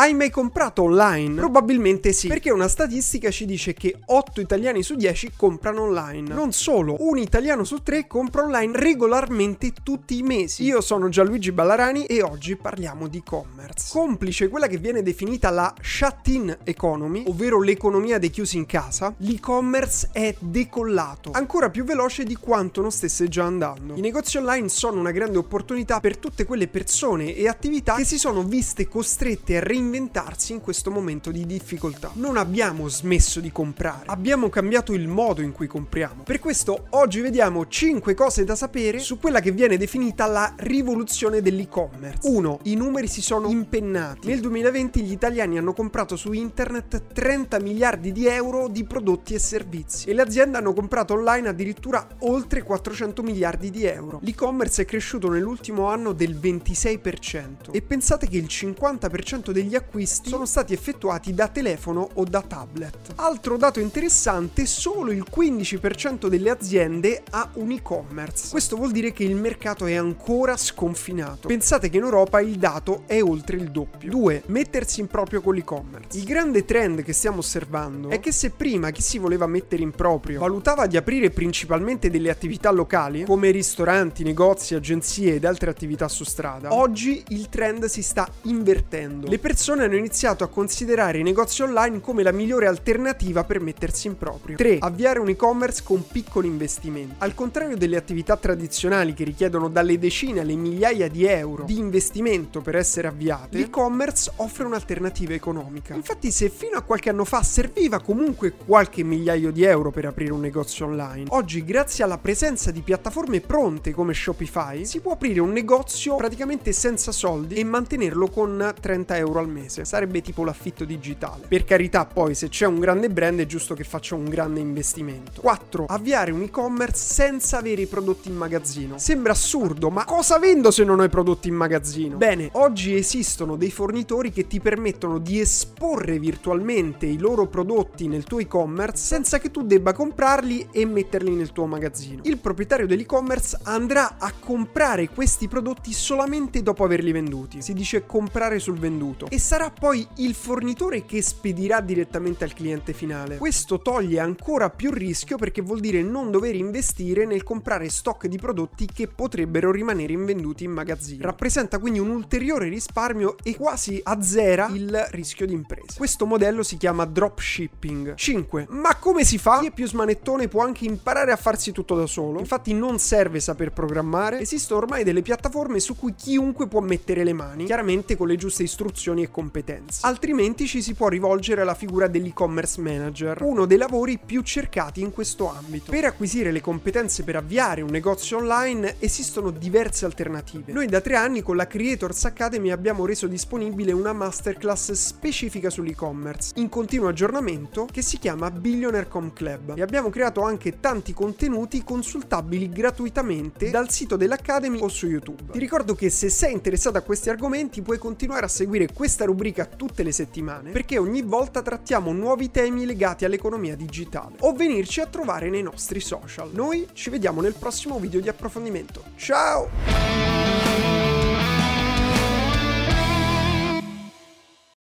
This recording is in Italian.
Hai mai comprato online? Probabilmente sì, perché una statistica ci dice che 8 italiani su 10 comprano online. Non solo, un italiano su 3 compra online regolarmente tutti i mesi. Io sono Gianluigi Ballarani e oggi parliamo di e-commerce. Complice quella che viene definita la shut-in economy, ovvero l'economia dei chiusi in casa, l'e-commerce è decollato, ancora più veloce di quanto non stesse già andando. I negozi online sono una grande opportunità per tutte quelle persone e attività che si sono viste costrette a reinventare reinventarsi in questo momento di difficoltà. Non abbiamo smesso di comprare, abbiamo cambiato il modo in cui compriamo. Per questo oggi vediamo 5 cose da sapere su quella che viene definita la rivoluzione dell'e-commerce. 1. I numeri si sono impennati. Nel 2020 gli italiani hanno comprato su internet 30 miliardi di euro di prodotti e servizi e le aziende hanno comprato online addirittura oltre 400 miliardi di euro. L'e-commerce è cresciuto nell'ultimo anno del 26% e pensate che il 50% degli acquisti sono stati effettuati da telefono o da tablet. Altro dato interessante, solo il 15% delle aziende ha un e-commerce. Questo vuol dire che il mercato è ancora sconfinato. Pensate che in Europa il dato è oltre il doppio. 2. Mettersi in proprio con l'e-commerce. Il grande trend che stiamo osservando è che se prima chi si voleva mettere in proprio valutava di aprire principalmente delle attività locali, come ristoranti, negozi, agenzie ed altre attività su strada, oggi il trend si sta invertendo. Le persone persone hanno iniziato a considerare i negozi online come la migliore alternativa per mettersi in proprio. 3. Avviare un e-commerce con piccoli investimenti. Al contrario delle attività tradizionali che richiedono dalle decine alle migliaia di euro di investimento per essere avviate, l'e-commerce offre un'alternativa economica. Infatti se fino a qualche anno fa serviva comunque qualche migliaio di euro per aprire un negozio online, oggi grazie alla presenza di piattaforme pronte come Shopify si può aprire un negozio praticamente senza soldi e mantenerlo con 30 euro al mese mese. Sarebbe tipo l'affitto digitale. Per carità, poi, se c'è un grande brand è giusto che faccia un grande investimento. 4. Avviare un e-commerce senza avere i prodotti in magazzino. Sembra assurdo, ma cosa vendo se non ho i prodotti in magazzino? Bene, oggi esistono dei fornitori che ti permettono di esporre virtualmente i loro prodotti nel tuo e-commerce senza che tu debba comprarli e metterli nel tuo magazzino. Il proprietario dell'e-commerce andrà a comprare questi prodotti solamente dopo averli venduti. Si dice comprare sul venduto. E sarà poi il fornitore che spedirà direttamente al cliente finale. Questo toglie ancora più rischio perché vuol dire non dover investire nel comprare stock di prodotti che potrebbero rimanere invenduti in magazzino. Rappresenta quindi un ulteriore risparmio e quasi azzera il rischio di impresa. Questo modello si chiama dropshipping. 5. Ma come si fa? Chi è più smanettone può anche imparare a farsi tutto da solo. Infatti non serve saper programmare, esistono ormai delle piattaforme su cui chiunque può mettere le mani, chiaramente con le giuste istruzioni e competenze. Altrimenti ci si può rivolgere alla figura dell'e-commerce manager, uno dei lavori più cercati in questo ambito. Per acquisire le competenze per avviare un negozio online esistono diverse alternative. Noi da tre anni con la Creators Academy abbiamo reso disponibile una masterclass specifica sull'e-commerce, in continuo aggiornamento, che si chiama Billionaire Com Club e abbiamo creato anche tanti contenuti consultabili gratuitamente dal sito dell'Academy o su YouTube. Ti ricordo che se sei interessato a questi argomenti puoi continuare a seguire questa rubrica tutte le settimane perché ogni volta trattiamo nuovi temi legati all'economia digitale o venirci a trovare nei nostri social. Noi ci vediamo nel prossimo video di approfondimento. Ciao!